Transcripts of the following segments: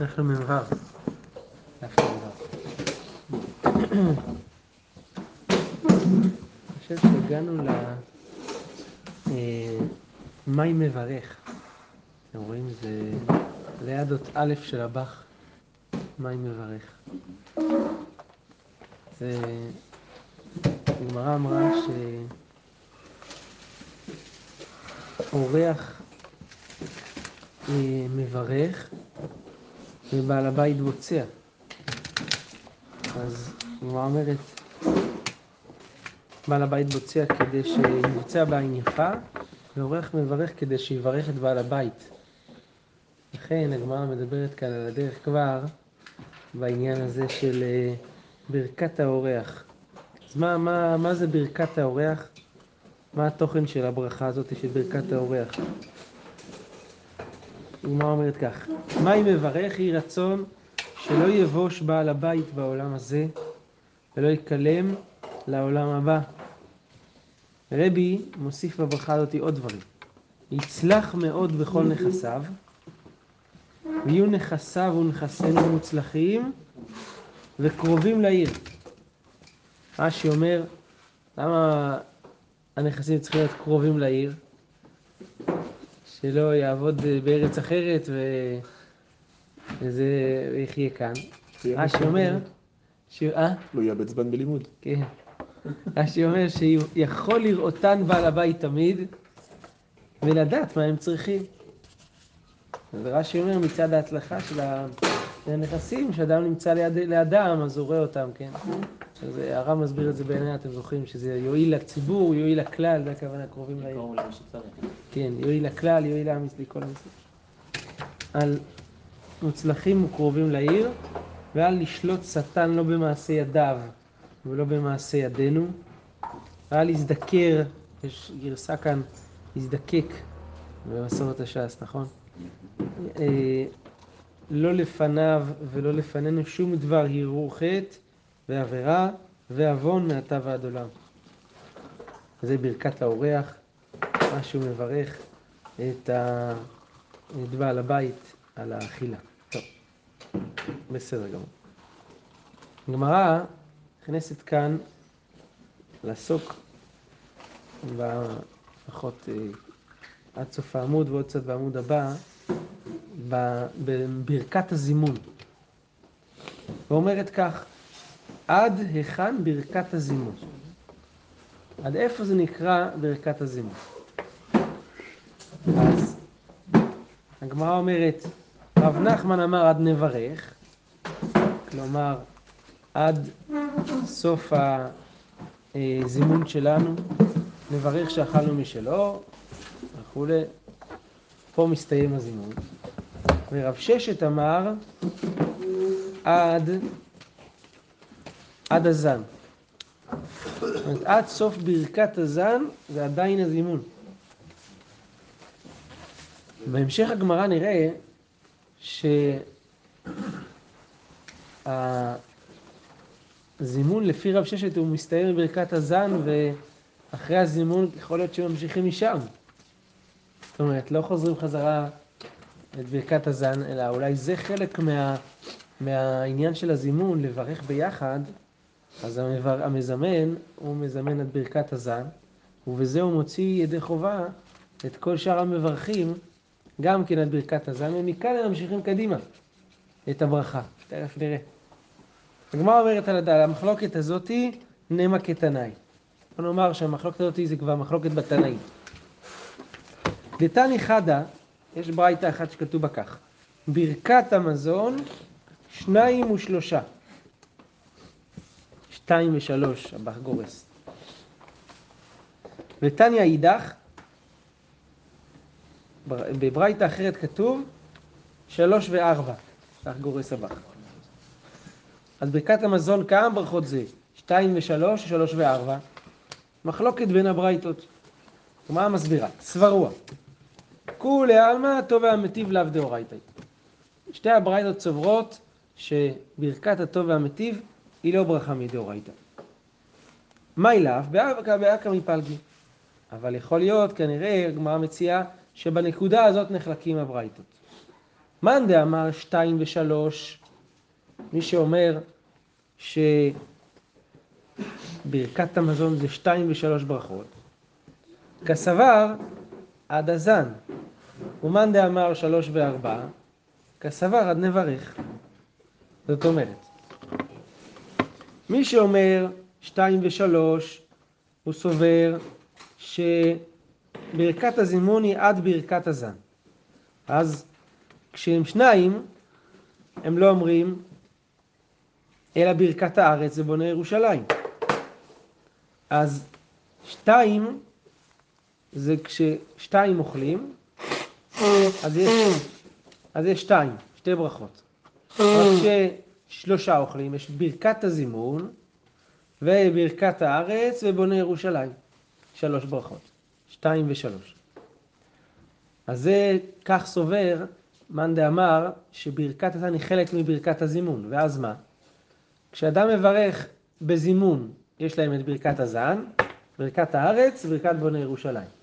אנחנו מ"ו. דף מ"ו. אני חושב שהגענו ל... אה, מאי מברך. אתם רואים? זה ליד אות א' של הבח. מאי מברך. זה... הגמרא אמרה שאורח אה, מברך ובעל הבית בוצע. אז הגמרא אומרת, בעל הבית בוצע כדי שיבוצע בעין יפה, ואורח מברך כדי שיברך את בעל הבית. לכן הגמרא מדברת כאן על הדרך כבר בעניין הזה של אה, ברכת האורח. אז מה, מה, מה זה ברכת האורח? מה התוכן של הברכה הזאת של ברכת האורח? הגמרא אומרת כך, מה היא מברך? יהי רצון שלא יבוש בעל הבית בעולם הזה ולא יקלם לעולם הבא. רבי מוסיף בברכה הזאת עוד דברים. יצלח מאוד בכל נכסיו, ויהיו נכסיו ונכסינו מוצלחים וקרובים לעיר. רש"י אומר, למה הנכסים צריכים להיות קרובים לעיר? שלא יעבוד בארץ אחרת. וזה יחיה כאן. רש"י אומר, ש... אה? לא יאבד זמן בלימוד. כן. רש"י אומר שיכול לראותן בעל הבית תמיד ולדעת מה הם צריכים. ורש"י אומר מצד ההצלחה של הנכסים, שאדם נמצא ליד, לידם, אז הוא רואה אותם, כן? אז הרב מסביר את זה בעיניי, אתם זוכרים, שזה יועיל לציבור, יועיל לכלל, זה הכוונה קרובים לעיר. כן, יועיל לכלל, יועיל לעם לכל עם על מוצלחים וקרובים לעיר, ועל לשלוט שטן לא במעשה ידיו ולא במעשה ידינו, ועל להזדקר, יש גרסה כאן, להזדקק במסורת הש"ס, נכון? לא לפניו ולא לפנינו שום דבר הרהור חטא ועבירה ועוון מעתה ועד עולם. זה ברכת האורח, מה שהוא מברך את, בעל הבית על האכילה. טוב, בסדר גמור. הגמרא נכנסת כאן לעסוק לפחות עד סוף העמוד ועוד קצת בעמוד הבא בברכת הזימון. ואומרת כך, עד היכן ברכת הזימון? עד איפה זה נקרא ברכת הזימון? אז הגמרא אומרת, רב נחמן אמר עד נברך, כלומר עד סוף הזימון שלנו, נברך שאכלנו משלו וכולי, פה מסתיים הזימון. ורב ששת אמר עד, עד הזן. זאת אומרת, עד סוף ברכת הזן זה עדיין הזימון. בהמשך הגמרא נראה שהזימון לפי רב ששת הוא מסתיים בברכת הזן ואחרי הזימון יכול להיות שממשיכים משם. זאת אומרת, לא חוזרים חזרה את ברכת הזן, אלא אולי זה חלק מה, מהעניין של הזימון, לברך ביחד, אז המבר, המזמן, הוא מזמן את ברכת הזן, ובזה הוא מוציא ידי חובה את כל שאר המברכים, גם כן את ברכת הזן, ומכאן הם ממשיכים קדימה את הברכה. תכף נראה. הגמרא אומרת על המחלוקת הזאתי, נמה כתנאי. בוא נאמר שהמחלוקת הזאתי זה כבר מחלוקת בתנאים. דתני חדה, יש ברייתא אחת שכתוב בה כך, ברכת המזון, שניים ושלושה. שתיים ושלוש, הבח גורס. ותניא אידך, בברייתא אחרת כתוב, שלוש וארבע, כך גורס הבח. אז ברכת המזון כמה ברכות זה? שתיים ושלוש, שלוש וארבע. מחלוקת בין הברייתות. מה מסבירה? סברוע. כולי עלמא טוב והמטיב לאו דאורייתא. שתי הברייתות סוברות שברכת הטוב והמטיב היא לא ברכה מדאורייתא. מאי לאו? באקא מפלגי. אבל יכול להיות, כנראה, הגמרא מציעה שבנקודה הזאת נחלקים הברייתות. מאן דאמר שתיים ושלוש, מי שאומר שברכת המזון זה שתיים ושלוש ברכות, כסבר עד הזן, ומאן דאמר שלוש וארבע, כסבר עד נברך. זאת אומרת, מי שאומר שתיים ושלוש, הוא סובר שברכת הזימון היא עד ברכת הזן. אז כשהם שניים, הם לא אומרים אלא ברכת הארץ ובונה ירושלים. אז שתיים זה כששתיים אוכלים, אז יש, אז יש שתיים, שתי ברכות. רק כששלושה אוכלים, יש ברכת הזימון וברכת הארץ ובונה ירושלים. שלוש ברכות, שתיים ושלוש. אז זה כך סובר מאן דאמר שברכת הזן היא חלק מברכת הזימון, ואז מה? כשאדם מברך בזימון, יש להם את ברכת הזן, ברכת הארץ, ברכת בונה ירושלים.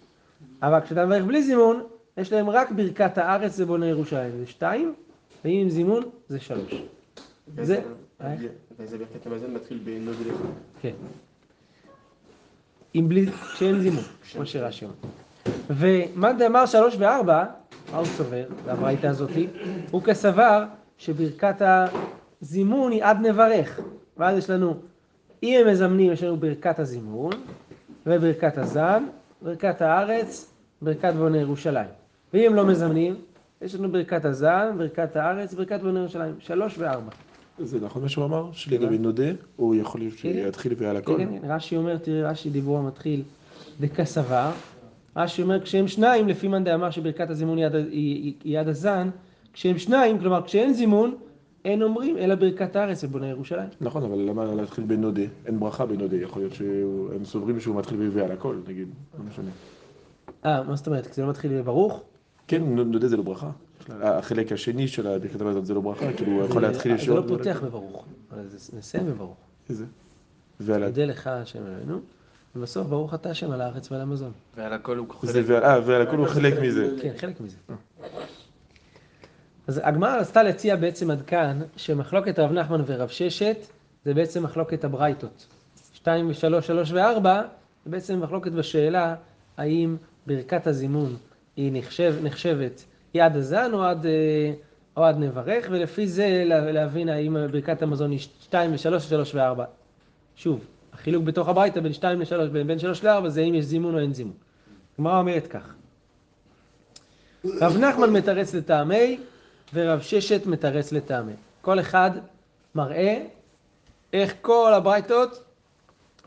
אבל כשאתה מברך בלי זימון, יש להם רק ברכת הארץ ובונה ירושלים, זה שתיים, ואם עם זימון, זה שלוש. זה... וזה ברכת המזון מתחיל בנוד לך. כן. אם בלי, כשאין זימון, כמו שרש"י אומר. ומאן דאמר שלוש וארבע, מה הוא סובר, והברייתא הזאתי? הוא כסבר שברכת הזימון היא עד נברך. ואז יש לנו, אם הם מזמנים, יש לנו ברכת הזימון, וברכת הזן, ברכת הארץ, ברכת בונה ירושלים. ואם הם לא מזמנים, יש לנו ברכת הזן, ברכת הארץ, ברכת בונה ירושלים. שלוש וארבע. זה נכון מה שהוא אמר? שלגבי נודה, הוא יכול שיתחיל ועל הכל? כן, כן, רש"י אומר, תראה, רש"י דיבור המתחיל דקסבר. רש"י אומר, כשהם שניים, לפי מאן דאמר שברכת הזימון היא יד הזן, כשהם שניים, כלומר כשאין זימון, אין אומרים אלא ברכת הארץ ובונה ירושלים. נכון, אבל למה להתחיל בנודה? אין ברכה בנודה, יכול להיות שהם סוברים שהוא מתחיל ועל הכל, נגיד, לא משנה. אה, מה זאת אומרת? כי זה לא מתחיל בברוך? כן, נודה זה לא ברכה. החלק השני של ברכת המזון זה לא ברכה, כאילו הוא יכול להתחיל זה ישירות. לא פותח בברוך, אבל זה נסיים בברוך. איזה? ועל. נודה לך השם אלוהינו, ובסוף ברוך אתה השם על הארץ ועל המזון. ועל הכל הוא זה חלק. אה, ועל הכל הוא חלק מזה. כן, חלק מזה. אז הגמרא רצתה להציע בעצם עד כאן שמחלוקת רב נחמן ורב ששת זה בעצם מחלוקת הברייתות. שתיים ושלוש, שלוש וארבע זה בעצם מחלוקת בשאלה האם ברכת הזימון היא נחשב, נחשבת יד הזן או עד, אה, או עד נברך, ולפי זה לה- להבין האם ברכת המזון היא שתיים ושלוש שלוש וארבע. שוב, החילוק בתוך הברייתא בין שתיים לשלוש, בין בין שלוש לארבע זה אם יש זימון או אין זימון. הגמרא אומרת כך: רב נחמן מתרץ לטעמי ורב ששת מתרץ לטעמי. כל אחד מראה איך כל הברייתות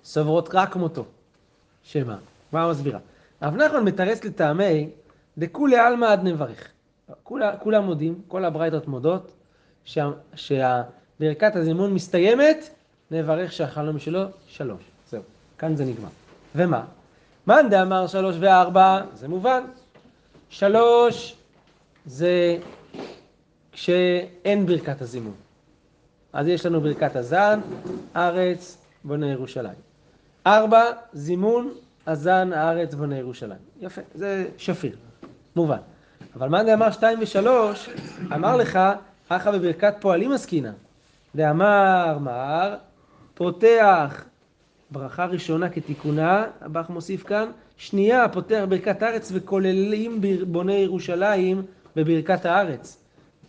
סוברות רק כמותו. שמה? מה מסבירה? רב נחמן מתרץ לטעמי דכולי עלמא עד נברך. כולם מודים, כל הברייתות מודות, שה- שברכת הזימון מסתיימת, נברך שאכלנו משלו שלוש. זהו, כאן זה נגמר. ומה? מאן דאמר שלוש וארבע, זה מובן. שלוש זה כשאין ברכת הזימון. אז יש לנו ברכת הזן, ארץ, בונה ירושלים. ארבע, זימון, הזן, הארץ, בונה ירושלים. יפה, זה שפיר, מובן. אבל מאן דאמר שתיים ושלוש, אמר לך, אחא בברכת פועלים עסקינא. דאמר מר, פותח ברכה ראשונה כתיקונה, הבח מוסיף כאן, שנייה פותח ברכת הארץ וכוללים בוני ירושלים בברכת הארץ.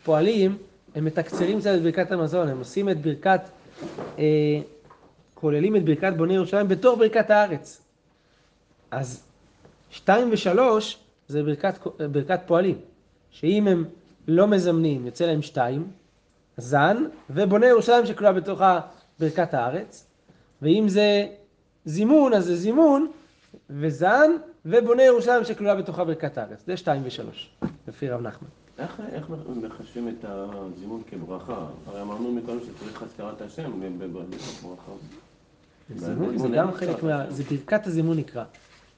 פועלים, הם מתקצרים קצת את ברכת המזון, הם עושים את ברכת, אה, כוללים את ברכת בוני ירושלים בתור ברכת הארץ. אז שתיים ושלוש זה ברכת, ברכת פועלים, שאם הם לא מזמנים, יוצא להם שתיים, זן, ובונה ירושלים שכלולה בתוכה ברכת הארץ, ואם זה זימון, אז זה זימון, וזן, ובונה ירושלים שכלולה בתוכה ברכת הארץ. זה שתיים ושלוש, לפי רב נחמן. איך איך מחשבים את הזימון כברכה? הרי אמרנו מקודם שצריך הזכרת השם ב- ב- ב- בתוך ברכה. זימון זה גם חלק מה... זה ברכת הזימון נקרא.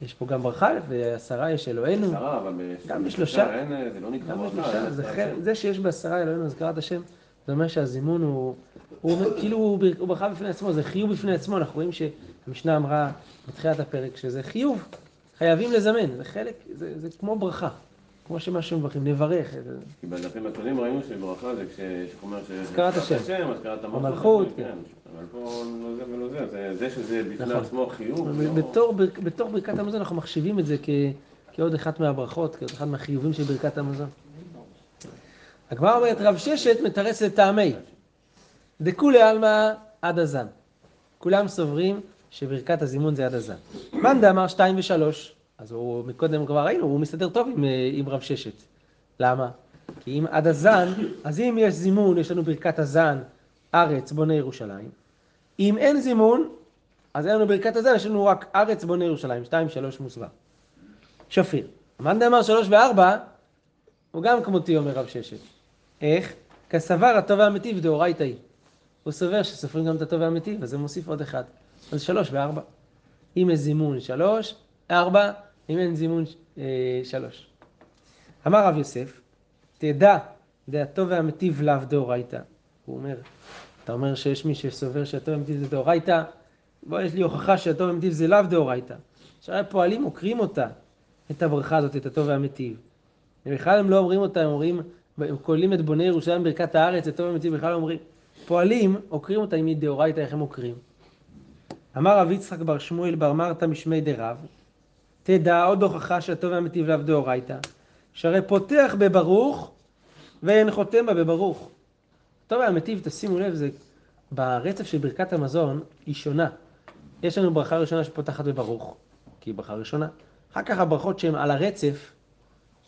יש פה גם ברכה, ועשרה יש אלוהינו. עשרה, אבל גם בשלושה. זה לא נקרא גם ברכה. בשלושה, אין זה שיש בעשרה אלוהינו הזכרת השם, זה אומר שהזימון הוא, הוא כאילו הוא בר- הוא ברכה בפני עצמו, זה חיוב בפני עצמו, אנחנו רואים שהמשנה אמרה בתחילת הפרק שזה חיוב, חייבים לזמן, זה חלק, זה כמו ברכה, כמו שמה שמברכים, נברך. כי בדפים הקודמים ראינו שברכה זה כשאומר ש... הזכרת השם. הזכרת המלכות. המלכות, כן. כן. אבל פה לא זה ולא זה, זה, זה שזה בפני נכון. עצמו חיוב. לא- בתור, בר- בתור ברכת המזון אנחנו מחשיבים את זה כעוד אחת מהברכות, כעוד אחד מהחיובים של ברכת המזון. הגמרא אומרת, רב ששת מתרץ לטעמי. דכולי עלמא עד הזן. כולם סוברים שברכת הזימון זה עד הזן. מאן דאמר שתיים ושלוש, אז הוא, מקודם כבר ראינו, הוא מסתדר טוב עם, אה, עם רב ששת. למה? כי אם עד הזן, אז אם יש זימון, יש לנו ברכת הזן, ארץ, בונה ירושלים. אם אין זימון, אז אין לנו ברכת הזן, יש לנו רק ארץ, בונה ירושלים, שתיים, שלוש מוסבר. שפיר. מאן דאמר שלוש וארבע, הוא גם כמותי, אומר רב ששת. איך? כסבר הטוב והמטיב דאורייתא היא. הוא סובר שסופרים גם את הטוב והמטיב, אז זה מוסיף עוד אחד. אז שלוש וארבע. אם יש זימון שלוש, ארבע, אם אין זימון אה, שלוש. אמר רב יוסף, תדע, דהטוב והמטיב לאו דאורייתא. הוא אומר, אתה אומר שיש מי שסובר שהטוב והמטיב זה דאורייתא, בוא, יש לי הוכחה שהטוב והמטיב זה לאו דאורייתא. שהרי פועלים עוקרים אותה, את הברכה הזאת, את הטוב והמטיב. בכלל הם לא אומרים אותה, הם אומרים, הם כוללים את בוני ירושלים ברכת הארץ, את טוב והמטיב בכלל אומרים. פועלים, עוקרים אותה עם מדאורייתא, איך הם עוקרים? אמר רב יצחק בר שמואל בר מרתא משמי דרב, תדע עוד הוכחה שהטוב והמטיב לאו דאורייתא, שהרי פותח בברוך ואין חותם בה בברוך. טוב והמטיב, תשימו לב, זה ברצף של ברכת המזון היא שונה. יש לנו ברכה ראשונה שפותחת בברוך, כי היא ברכה ראשונה. אחר כך הברכות שהן על הרצף,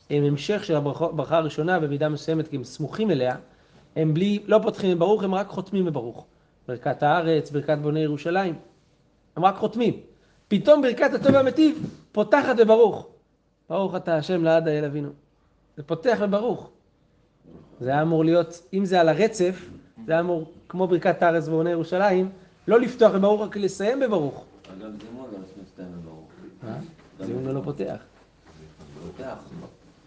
הם המשך של הברכה הראשונה במידה מסוימת, כי הם סמוכים אליה, הם בלי, לא פותחים בברוך, הם רק חותמים בברוך. ברכת הארץ, ברכת בוני ירושלים, הם רק חותמים. פתאום ברכת הטוב והמטיב פותחת בברוך. ברוך אתה השם לעד האל אבינו. זה פותח בברוך. זה היה אמור להיות, אם זה על הרצף, זה היה אמור, כמו ברכת הארץ ובוני ירושלים, לא לפתוח בברוך, רק לסיים בברוך. אגב, זימון לא מסתיים בברוך. זימון לא פותח. פותח.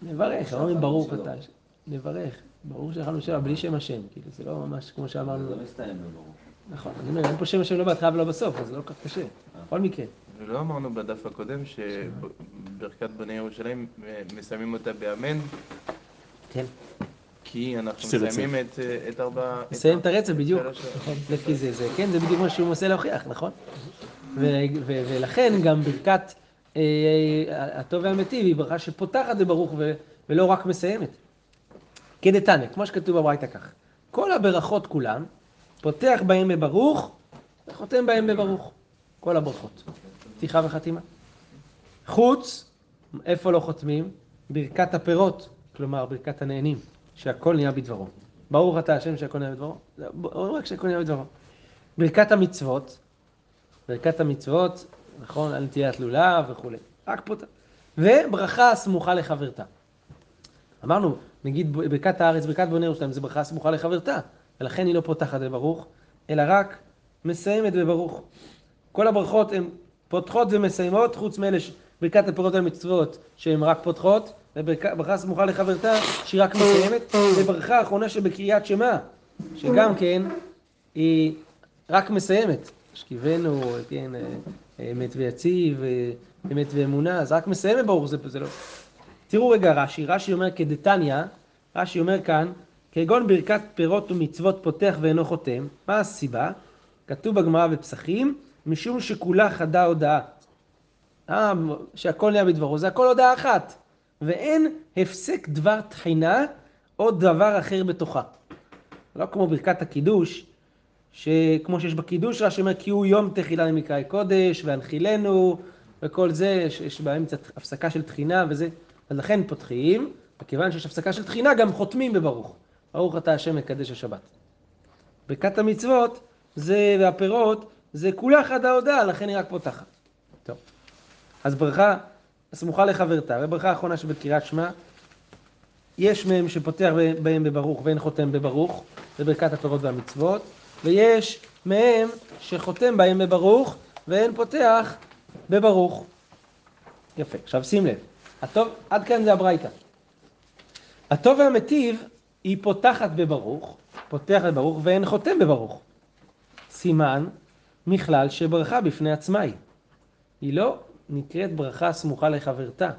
נברך, אומרים ברוך אתה השם. נברך. ברור שאכלנו שבע, בלי שם השם. כאילו, זה לא ממש כמו שאמרנו. זה לא מסתיים בברוך. נכון, אני אומר, אין פה שם השם לא בהתחלה ולא בסוף, אז זה לא כל כך קשה. בכל מקרה. ולא אמרנו בדף הקודם שברכת בני ירושלים אה, מסיימים אותה באמן, כן. כי אנחנו. מסיימים את, אה, את ארבע... נסיים את הרצף בדיוק. נכון, לפי זה, זה, כן, זה בדיוק מה שהוא מנסה להוכיח, נכון? ו- ו- ולכן גם ברכת אה, הטוב והמטיב היא ברכה שפותחת בברוך ו- ולא רק מסיימת. כדתניא, כמו שכתוב בברייתא כך. כל הברכות כולן, פותח בהם בברוך וחותם בהם בברוך. כל הברכות. פתיחה וחתימה. חוץ, איפה לא חותמים? ברכת הפירות, כלומר ברכת הנהנים, שהכל נהיה בדברו. ברוך אתה השם שהכל נהיה בדברו. אומרים רק שהכל נהיה בדברו. ברכת המצוות, ברכת המצוות, נכון, על נטיית לולב וכולי. רק פה, וברכה סמוכה לחברתה. אמרנו, נגיד ברכת הארץ, ברכת בוני ירושלים, זה ברכה סמוכה לחברתה, ולכן היא לא פותחת בברוך, אלא רק מסיימת בברוך. כל הברכות הן פותחות ומסיימות, חוץ מאלה, ש- ברכת הפירות והמצוות, שהן רק פותחות, וברכה סמוכה לחברתה, שהיא רק מסיימת, וברכה האחרונה שבקריאת שמע, שגם כן, היא רק מסיימת. השכיבנו, כן, אה, אמת ויציב, אה, אמת ואמונה, אז רק מסיימת ברוך זה, זה לא... תראו רגע רש"י, רש"י אומר כדתניא, רש"י אומר כאן, כגון ברכת פירות ומצוות פותח ואינו חותם, מה הסיבה? כתוב בגמרא בפסחים, משום שכולה חדה הודאה. אה, שהכל נהיה בדברו, זה הכל הודעה אחת. ואין הפסק דבר תחינה או דבר אחר בתוכה. לא כמו ברכת הקידוש, שכמו שיש בקידוש, רש"י אומר כי הוא יום תחילה למקראי קודש, והנחילנו, וכל זה, יש באמצע הפסקה של תחינה וזה, אז לכן פותחים, וכיוון שיש הפסקה של תחינה, גם חותמים בברוך. ברוך אתה השם מקדש השבת. ברכת המצוות, זה, והפירות, זה כולה חד ההודעה, לכן היא רק פותחת. טוב. אז ברכה סמוכה לחברתה, וברכה האחרונה שבקריאת שמע, יש מהם שפותח בהם בברוך ואין חותם בברוך, זה ברכת הפירות והמצוות, ויש מהם שחותם בהם בברוך ואין פותח בברוך. יפה, עכשיו שים לב, הטוב, עד כאן זה הברייתא. הטוב והמטיב היא פותחת בברוך, פותחת בברוך ואין חותם בברוך. סימן מכלל שברכה בפני עצמה היא. היא לא נקראת ברכה סמוכה לחברתה.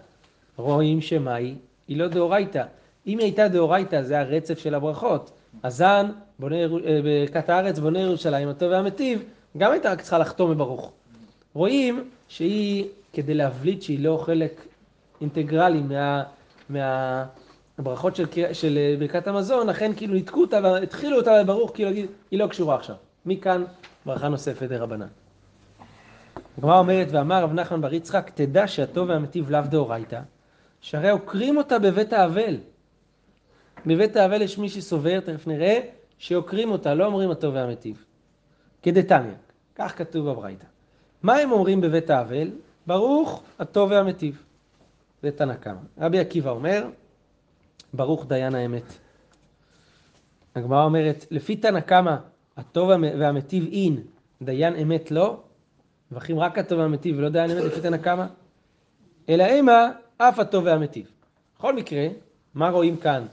רואים שמה היא? היא לא דאורייתא. אם היא הייתה דאורייתא, זה הרצף של הברכות. הזן, ירו- אה, ברכת הארץ, בונה ירושלים, הטוב והמטיב, גם הייתה רק צריכה לחתום בברוך. רואים שהיא, כדי להבליט שהיא לא חלק אינטגרלי מה, מהברכות של, של אה, ברכת המזון, לכן כאילו ניתקו אותה, והתחילו אותה בברוך, כאילו היא לא קשורה עכשיו. מכאן ברכה נוספת דרבנן. הגמרא אומרת, ואמר רב נחמן בר יצחק, תדע שהטוב והמטיב לאו דאורייתא, שהרי עוקרים אותה בבית האבל. בבית האבל יש מי שסובר, תכף נראה, שעוקרים אותה, לא אומרים הטוב והמטיב. כדתניא, כך כתוב בברייתא. מה הם אומרים בבית האבל? ברוך הטוב והמטיב. זה תנא קמא. רבי עקיבא אומר, ברוך דיין האמת. הגמרא אומרת, לפי תנא קמא, הטוב והמטיב אין, דיין אמת לא, מברכים רק הטוב והמטיב ולא דיין אמת לפי תנא קמא, אלא המה אף הטוב והמטיב. בכל מקרה, מה רואים כאן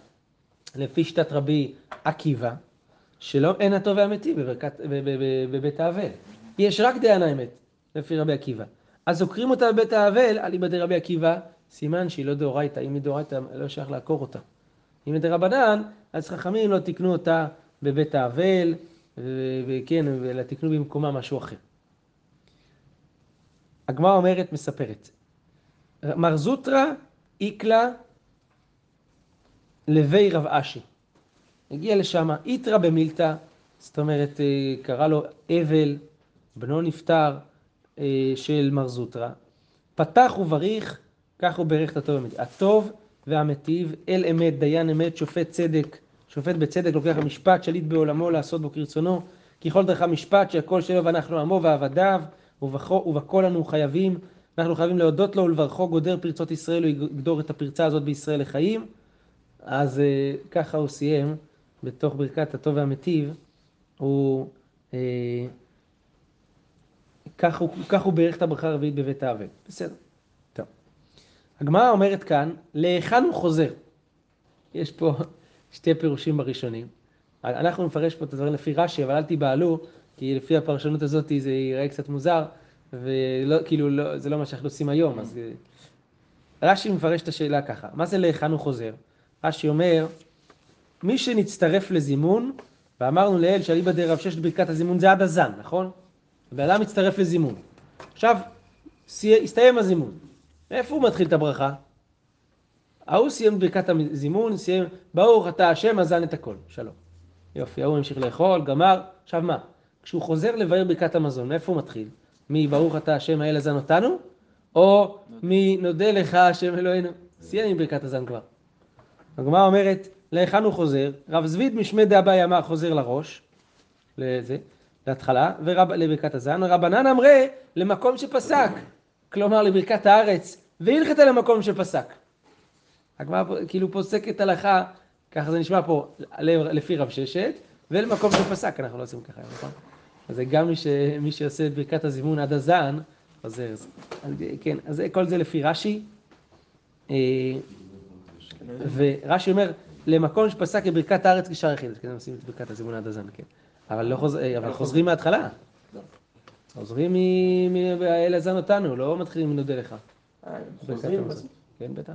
לפי שיטת רבי עקיבא, שלא אין הטוב והמטיב בברכת, ב- ב- ב- בבית האבל. יש רק דיין האמת, לפי רבי עקיבא. אז עוקרים אותה בבית האבל, אליבא דרבי עקיבא, סימן שהיא לא דאורייתא, אם היא דאורייתא לא שייך לעקור אותה. אם היא דרבנן, אז חכמים לא תיקנו אותה בבית האבל, וכן, אלא תיקנו במקומה משהו אחר. הגמרא אומרת, מספרת, מר זוטרא איקלה לוי רב אשי. הגיע לשם, איתרא במילתא, זאת אומרת, אה, קרא לו אבל, בנו נפטר, אה, של מר זוטרא. פתח ובריך, כך הוא ברך את הטוב והמטיב. הטוב והמטיב, אל אמת, דיין אמת, שופט צדק, שופט בצדק, לוקח המשפט, שליט בעולמו, לעשות בו כרצונו. כי כל דרך המשפט, שהכל שלו ואנחנו עמו ועבדיו, ובכל אנו חייבים. אנחנו חייבים להודות לו ולברכו, גודר פרצות ישראל, הוא יגדור את הפרצה הזאת בישראל לחיים. אז אה, ככה הוא סיים, בתוך ברכת הטוב והמטיב, הוא, אה, כך הוא, כך הוא בירך את הברכה הרביעית בבית האבל. בסדר. טוב. הגמרא אומרת כאן, להיכן הוא חוזר? יש פה שתי פירושים בראשונים. אנחנו נפרש פה את הדברים לפי רש"י, אבל אל תיבהלו, כי לפי הפרשנות הזאת זה ייראה קצת מוזר, ולא, כאילו, לא, זה לא מה שאנחנו עושים היום, אז... אה, רש"י מפרש את השאלה ככה, מה זה להיכן הוא חוזר? רש"י אומר, מי שנצטרף לזימון, ואמרנו לאל שאליבא דרב ששת ברכת הזימון זה עד הזן, נכון? הבן אדם מצטרף לזימון. עכשיו, הסתיים הזימון. מאיפה הוא מתחיל את הברכה? ההוא סיים ברכת הזימון, סיים, ברוך אתה השם, אזן את הכל, שלום. יופי, ההוא המשיך לאכול, גמר, עכשיו מה? כשהוא חוזר לבאר ברכת המזון, מאיפה הוא מתחיל? מברוך אתה השם האל אזן אותנו? או מנודה לך השם אלוהינו? סיים עם ברכת הזן כבר. הגמרא אומרת, להיכן הוא חוזר? רב זביד משמי דאביי אמר חוזר לראש, לזה, להתחלה, ורב, לברכת הזן, רבנן אמרי למקום שפסק, כלומר לברכת הארץ, והלכת למקום שפסק. הגמרא כאילו פוסקת הלכה, ככה זה נשמע פה, לפי רב ששת, ולמקום שפסק, אנחנו לא עושים ככה, נכון? אז זה גם מי, ש, מי שעושה את ברכת הזימון עד הזן, חוזר. אז, כן, אז כל זה לפי רש"י. אה, ורש"י אומר, למקום שפסק בברכת הארץ כשאר יחיד, כן, עושים את ברכת הזימון עד הזן, כן. אבל, לא חוז... אה, אבל חוזרים מההתחלה. חוזרים מ... אל הזן אותנו, לא מתחילים מנודה לך. ברכת חוזרים. כן, בטח.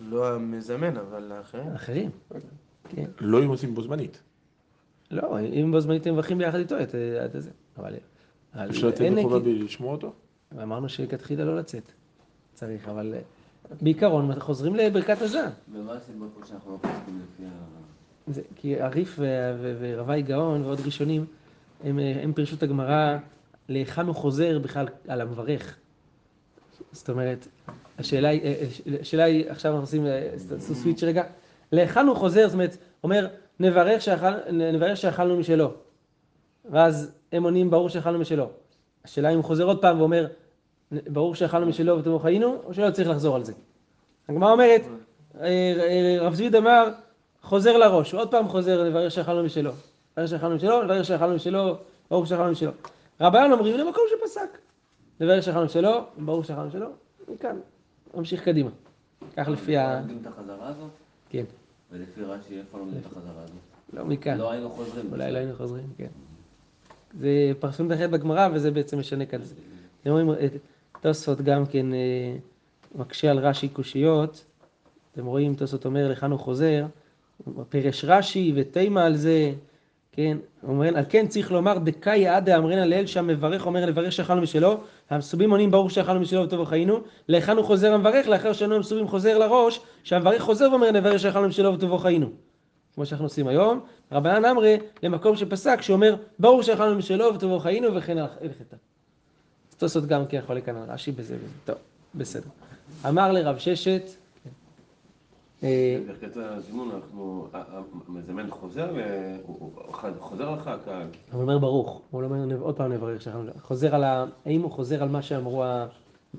לא המזמן, אבל האחרים. אחרים. כן. לא אם עושים בו זמנית. לא, אם בו זמנית הם מברכים ביחד איתו את את זה. אבל... אפשר אין בחובה לשמוע אותו? אמרנו שכתחילה לא לצאת. צריך, אבל אה, בעיקרון חוזרים לברכת הזן. ומה הסיבה פה שאנחנו לא פוסקים לפי ה... זה, כי הריף ו- ו- ורבי גאון ועוד ראשונים, הם, אה, הם פירשו את הגמרא להיכן הוא חוזר בכלל על המברך. זאת אומרת, השאלה היא, אה, אה, השאלה היא, עכשיו אנחנו עושים, אה, תעשו סוויץ' רגע, להיכן הוא חוזר, זאת אומרת, אומר, נברך, שאכל, נברך שאכלנו משלו. ואז הם עונים, ברור שאכלנו משלו. השאלה אם הוא חוזר עוד פעם ואומר, ברור שאכלנו משלו ואתם לא חיינו, או שלא צריך לחזור על זה. הגמרא אומרת, אה, אה, רב זביד אמר, חוזר לראש, הוא עוד פעם חוזר לברר שאכלנו משלו. לברר שאכלנו משלו, לברר שאכלנו משלו, ברור שאכלנו משלו. רבן אומרים למקום שפסק. לברר שאכלנו משלו, ברור שאכלנו משלו, מכאן, ממשיך קדימה. כך לפי ה... לומדים את החזרה הזאת? כן, ולפי רש"י, איפה לומדים את החזרה הזאת? לא מכאן. לא היינו חוזרים. אולי לא היינו חוזרים, כן. זה פרשנות אחרת בגמרא, וזה בעצם משנה כאן. אתם רואים, את- תוספות גם כן אה, מקשה על רש"י קושיות, אתם רואים, תוספות אומר, לכאן הוא חוזר, פירש רש"י ותימה על זה, כן, הוא אומר, על כן צריך לומר דקאי עדה אמרינא לאל שהמברך אומר לברך שאכלנו משלו, המסובים עונים ברוך שאכלנו משלו וטוב חיינו, להיכן הוא חוזר המברך, לאחר שאנו המסובים חוזר לראש, שהמברך חוזר ואומר לברך שאכלנו משלו וטוב חיינו. כמו שאנחנו עושים היום, רבנן אמרי למקום שפסק שאומר ברוך שאכלנו משלו וטוב חיינו וכן הלכתה. תוספות גם כן יכול על רש"י בזה טוב, בסדר. אמר לרב ששת, אה, ברכת הזימון אנחנו, המזמן חוזר, הוא חוזר לך הקהל. הוא אומר ברוך, הוא לא אומר עוד פעם נברך שאכלנו, חוזר על ה... האם הוא חוזר על מה שאמרו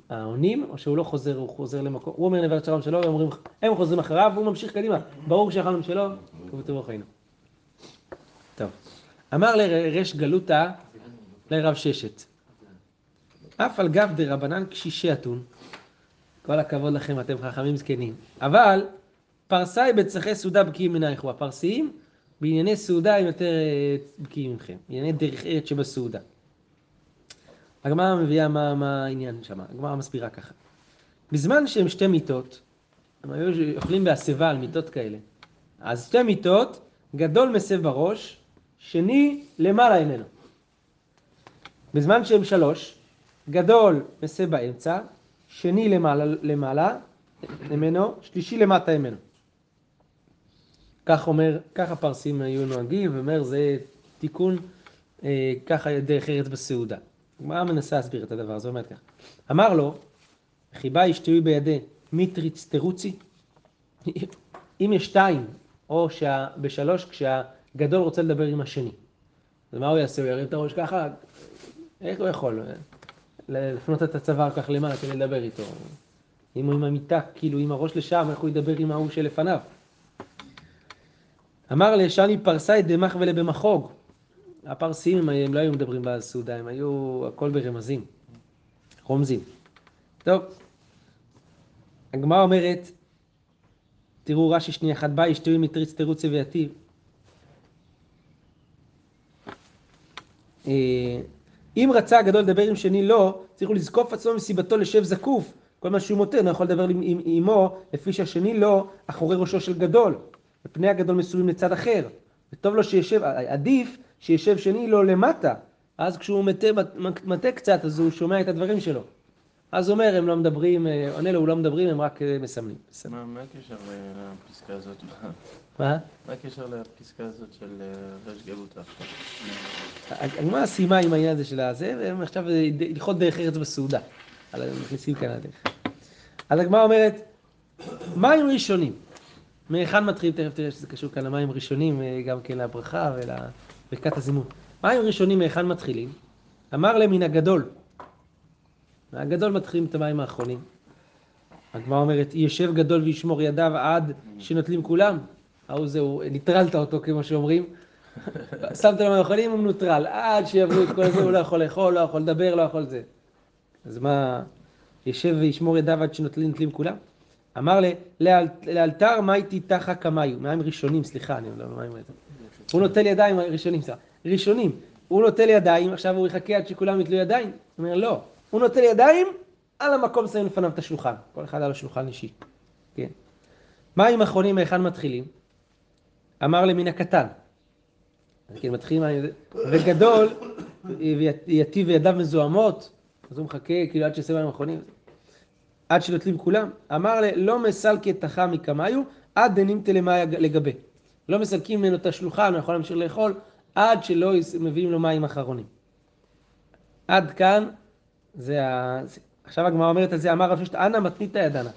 העונים, או שהוא לא חוזר, הוא חוזר למקום, הוא אומר נברך שלום שלו, ואומרים, הם חוזרים אחריו, והוא ממשיך קדימה, ברוך שאכלנו משלו, ובטובו חיינו. טוב, אמר לריש גלותא לרב ששת, אף על גב דרבנן קשישי אתון, כל הכבוד לכם, אתם חכמים זקנים, אבל פרסאי בצרכי סעודה בקיאים מנייך הוא הפרסיים, בענייני סעודה הם יותר אה, בקיאים מכם, בענייני דרך ארץ שבסעודה. הגמרא מביאה מה, מה העניין שם, הגמרא מסבירה ככה. בזמן שהם שתי מיטות, הם היו אוכלים בהסבה על מיטות כאלה, אז שתי מיטות, גדול מסב בראש, שני למעלה ממנו. בזמן שהם שלוש, גדול מסב באמצע, שני למעלה, למעלה ממנו, שלישי למטה ממנו. כך אומר, ככה פרסים היו נוהגים, ואומר זה תיקון, אה, ככה דרך ארץ בסעודה. הגמרא מנסה להסביר את הדבר הזה, אומרת ככה. אמר לו, חיבה ישתוי בידי מיטריץ תירוצי, אם יש שתיים, או שה, בשלוש כשהגדול רוצה לדבר עם השני. אז מה הוא יעשה? הוא ירים את הראש ככה? איך הוא יכול? לפנות את הצוואר כך למעלה כדי לדבר איתו. אם הוא עם המיטה, כאילו עם הראש לשם, איך הוא ידבר עם ההוא שלפניו? אמר לשני פרסאי דמח ולבמחוג. הפרסים הם, לא היו מדברים בסעודה, הם היו הכל ברמזים, רומזים. טוב, הגמרא אומרת, תראו רש"י שנייה אחת בא, ישתוי מטריץ תירוצי ויתיב. אה, אם רצה הגדול לדבר עם שני לא, צריכו לזקוף עצמו מסיבתו לשב זקוף. כל מה שהוא מותר, לא יכול לדבר עם, עם, עמו, לפי שהשני לא, אחורי ראשו של גדול. ופני הגדול מסורים לצד אחר. וטוב לו שישב, עדיף שישב שני לו למטה. אז כשהוא מטה, מטה קצת, אז הוא שומע את הדברים שלו. אז אומר, הם לא מדברים, עונה לו, הוא לא מדברים, הם רק מסמנים. בסדר. מה מה הקשר אה, לפסקה הזאת? מה? מה הקשר לפסקה הזאת של אה, ריש גלותא עכשיו? הגמרא סיימה עם העניין הזה של הזה, והם עכשיו הלכות דרך ארץ בסעודה. על- מכניסים כאן הדרך. אז הגמרא אומרת, מים ראשונים. מהיכן מתחילים, תכף תראה שזה קשור כאן למים ראשונים, אה, גם כן לברכה ולברכת הזימון. מים ראשונים מהיכן מתחילים? אמר להם מן הגדול. מהגדול מתחילים את המים האחרונים. הגמרא אומרת, יושב גדול וישמור ידיו עד שנוטלים כולם. ההוא זהו, ניטרלת אותו כמו שאומרים. שמת לו מים האחרונים, הוא מנוטרל. עד שיעברו את כל זה, הוא לא יכול לאכול, לא יכול לדבר, לא יכול זה. אז מה, יושב וישמור ידיו עד שנוטלים נוטלים כולם? אמר לאלתר מאי תיתחה כמיו, מים ראשונים, סליחה, אני לא מים. הוא נוטל ידיים, ראשונים, סליחה, ראשונים. הוא נוטל ידיים, עכשיו הוא יחכה עד שכולם יתלו ידיים? הוא אומר, לא. הוא נוטל ידיים, על המקום שמים לפניו את השולחן. כל אחד על השולחן אישי. כן. מים אחרונים מהיכן מתחילים? אמר לי מן הקטן. כן, מתחילים, וגדול, ויטיב ידיו מזוהמות, אז הוא מחכה כאילו עד שיעשה מים אחרונים. עד שנוטלים כולם. אמר לי, לא מסלקי תחה מקמיו, עד דנימתא למאי לגבי. לא מסלקים ממנו את השלוחן, הוא יכול להמשיך לאכול, עד שלא מביאים לו מים אחרונים. עד כאן, זה ה... עכשיו הגמרא אומרת על זה, אמר רב ששת, אנא מתניתא ידנה.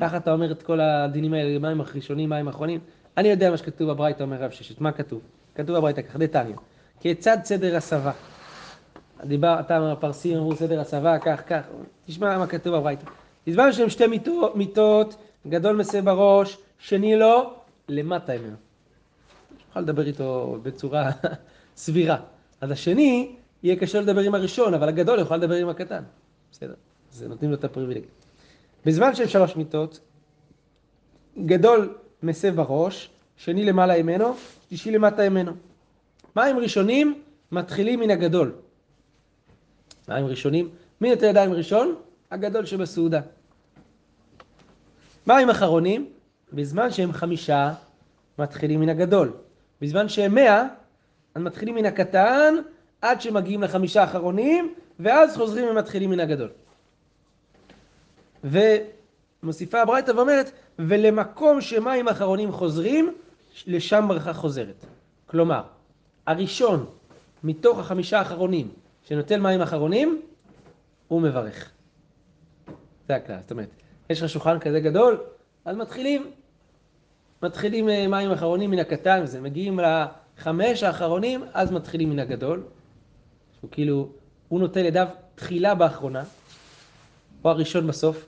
ככה אתה אומר את כל הדינים האלה, מים ראשונים, מים אחרונים. אני יודע מה שכתוב בברייתא, אומר רב ששת, מה כתוב? כתוב בברייתא כך, דתניא, כיצד סדר הסבה? דיבר, אתה הפרסים אמרו סדר הסבה, כך, כך, תשמע מה כתוב בברייתא. בזמן שהם שתי מיטות, מיטות, גדול מסב בראש, שני לא, למטה ממנו. יוכל לדבר איתו בצורה סבירה. אז השני, יהיה קשה לדבר עם הראשון, אבל הגדול יוכל לדבר עם הקטן. בסדר, אז נותנים לו את הפריבילגיה. בזמן שהם שלוש מיטות, גדול מסב בראש, שני למעלה ממנו, שלישי למטה ממנו. מים ראשונים מתחילים מן הגדול. מים ראשונים, מי נוטל ידיים ראשון? הגדול שבסעודה. מים אחרונים, בזמן שהם חמישה, מתחילים מן הגדול. בזמן שהם מאה, אז מתחילים מן הקטן, עד שמגיעים לחמישה האחרונים, ואז חוזרים ומתחילים מן הגדול. ומוסיפה הברייתא ואומרת, ולמקום שמים אחרונים חוזרים, לשם ברכה חוזרת. כלומר, הראשון מתוך החמישה האחרונים שנוטל מים אחרונים, הוא מברך. זה הכלל, זאת אומרת, יש לך שולחן כזה גדול, אז מתחילים, מתחילים אה, מים אחרונים מן הקטן, וזה מגיעים לחמש האחרונים, אז מתחילים מן הגדול. שהוא כאילו, הוא נוטל ידיו תחילה באחרונה, או הראשון בסוף,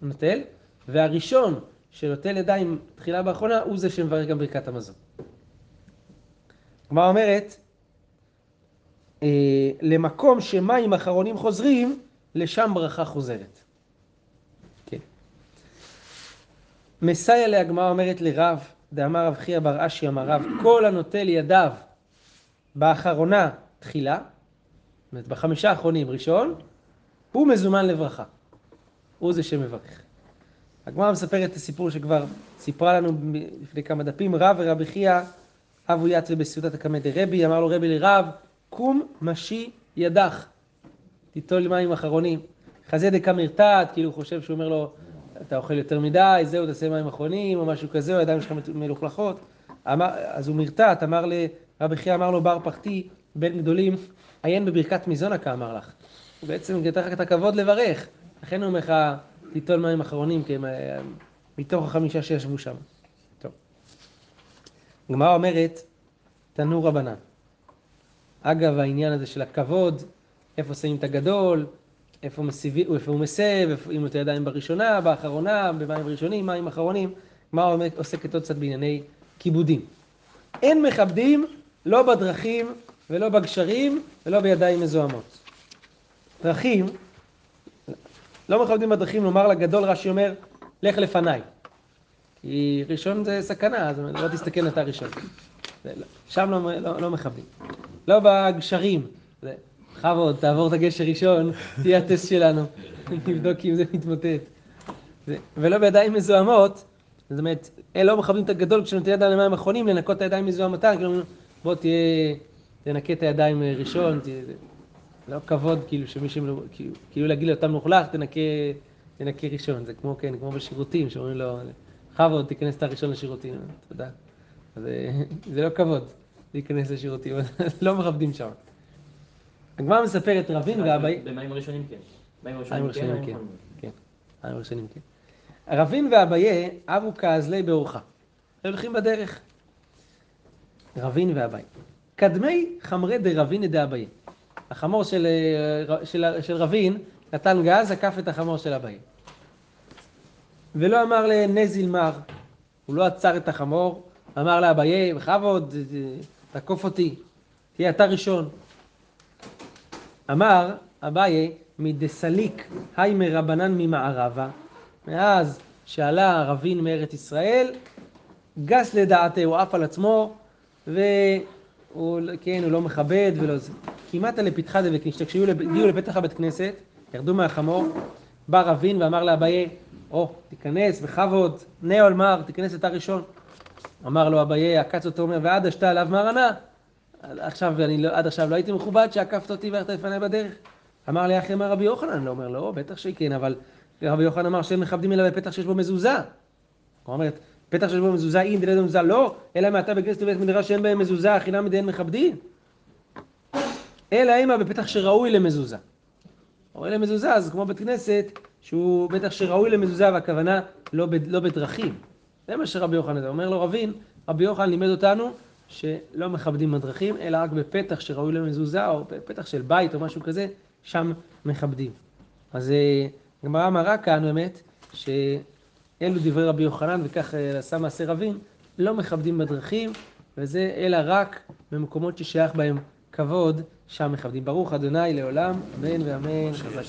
הוא נוטל, והראשון שנוטל ידיים תחילה באחרונה, הוא זה שמברך גם ברכת המזון. הגמרא אומרת, אה, למקום שמים אחרונים חוזרים, לשם ברכה חוזרת. כן. מסייע להגמרא אומרת לרב, דאמר רב חייא בר אשי אמר רב, כל הנוטל ידיו באחרונה תחילה, זאת אומרת בחמישה האחרונים ראשון, הוא מזומן לברכה. הוא זה שמברך. הגמרא מספרת את הסיפור שכבר סיפרה לנו לפני כמה דפים, רב ורבי חייא אבו יתווה בסעודת הקמא דרבי, אמר לו רבי לרב, קום משי ידך, תיטול מים אחרונים. חזה דקה מרתעת, כאילו הוא חושב שהוא אומר לו, אתה אוכל יותר מדי, זהו, תעשה מים אחרונים, או משהו כזה, או הידיים שלך מלוכלכות. אז הוא מרתעת, אמר לרבי חייא, אמר לו בר פחתי, בן גדולים, עיין בברכת מזונה כאמר לך. הוא בעצם נתן לך את הכבוד לברך. לכן הוא אומר לך, תיטול מים אחרונים, כי הם מתוך החמישה שישבו שם. טוב. הגמרא אומרת, תנו רבנן. אגב העניין הזה של הכבוד, איפה שמים את הגדול, איפה, הוא מסב, אם הוא את הידיים בראשונה, באחרונה, במים ראשונים, מים אחרונים. הגמרא עוסקת עוד קצת בענייני כיבודים. אין מכבדים לא בדרכים ולא בגשרים ולא בידיים מזוהמות. דרכים, לא מכבדים בדרכים לומר לגדול, רש"י אומר, לך לפניי. כי ראשון זה סכנה, אז לא תסתכל אתה ראשון. שם לא, לא, לא מכבדים. לא בגשרים. בכבוד, תעבור את הגשר ראשון, תהיה הטסט שלנו. נבדוק אם זה מתמוטט. ולא בידיים מזוהמות, זאת אומרת, אלה לא מכבדים את הגדול כשנותן ידיים למים אחרונים, לנקות את הידיים מזוהמתן, כאילו, בוא תהיה, תנקה את הידיים ראשון, תהיה, לא כבוד, כאילו, שמישהו, כאילו, כאילו להגיד לאותם מלוכלך, תנקה, תנקה ראשון, זה כמו, כן, כמו בשירותים, שאומרים לו, בכבוד, תיכנס את הראשון לשירותים, תודה. זה, זה לא כבוד להיכנס לשירותים, לא מכבדים שם. הגמרא מספרת רבין ואביי... במים ראשונים כן. מים ראשונים כן. כן. מים ראשונים כן. רבין ואביי אבו כאזלי באורחה. הולכים בדרך. רבין ואביי. קדמי חמרי דרבין דאביי. החמור של, של, של רבין נתן גז, עקף את החמור של אביי. ולא אמר לנזיל מר, הוא לא עצר את החמור, אמר לאביי, בכבוד, תקוף אותי, תהיה אתה ראשון. אמר אביי, מדסליק היי מרבנן ממערבה, מאז שעלה רבין מארץ ישראל, גס לדעתי, הוא עף על עצמו, והוא, כן, הוא לא מכבד ולא זה. כמעט לפתחה דבק נשתה, כשהגיעו לפתח הבית כנסת, ירדו מהחמור, בא רבין ואמר לאביי, או, oh, תיכנס בכבוד, נאול מר, תיכנס אתה ראשון. אמר לו אביי, עקץ אותו, אומר, ועד אשתה עליו מרנה, עכשיו, אני לא, עד עכשיו לא הייתי מכובד שעקפת אותי והלכת לפניי בדרך? אמר לי אחי אמר רבי יוחנן, לא אומר לא, בטח שכן, אבל רבי יוחנן אמר שהם מכבדים אלא בפתח שיש בו מזוזה. הוא אומר, פתח שיש בו מזוזה, אם דלת מזוזה לא, אלא מעתה בכנסת ובית מדרש שאין בהם מזוזה, אכילה מדיין מכבדים. אלא אימה בפתח שראוי למזוזה. ראוי למזוזה, אז כמו בית כנסת, שהוא בטח שראוי למזוזה, והכוונה לא, ב, לא בדרכים. זה מה שרבי יוחנן אומר לו רבין, רבי יוחנן לימד אותנו שלא מכבדים בדרכים, אלא רק בפתח שראוי למזוזה, או בפתח של בית או משהו כזה, שם מכבדים. אז אה, גמרא מראה כאן באמת, שאלו דברי רבי יוחנן, וכך אה, עשה מעשה רבים, לא מכבדים בדרכים, וזה אלא רק במקומות ששייך בהם כבוד, שם מכבדים. ברוך אדוני לעולם, אמן ואמן.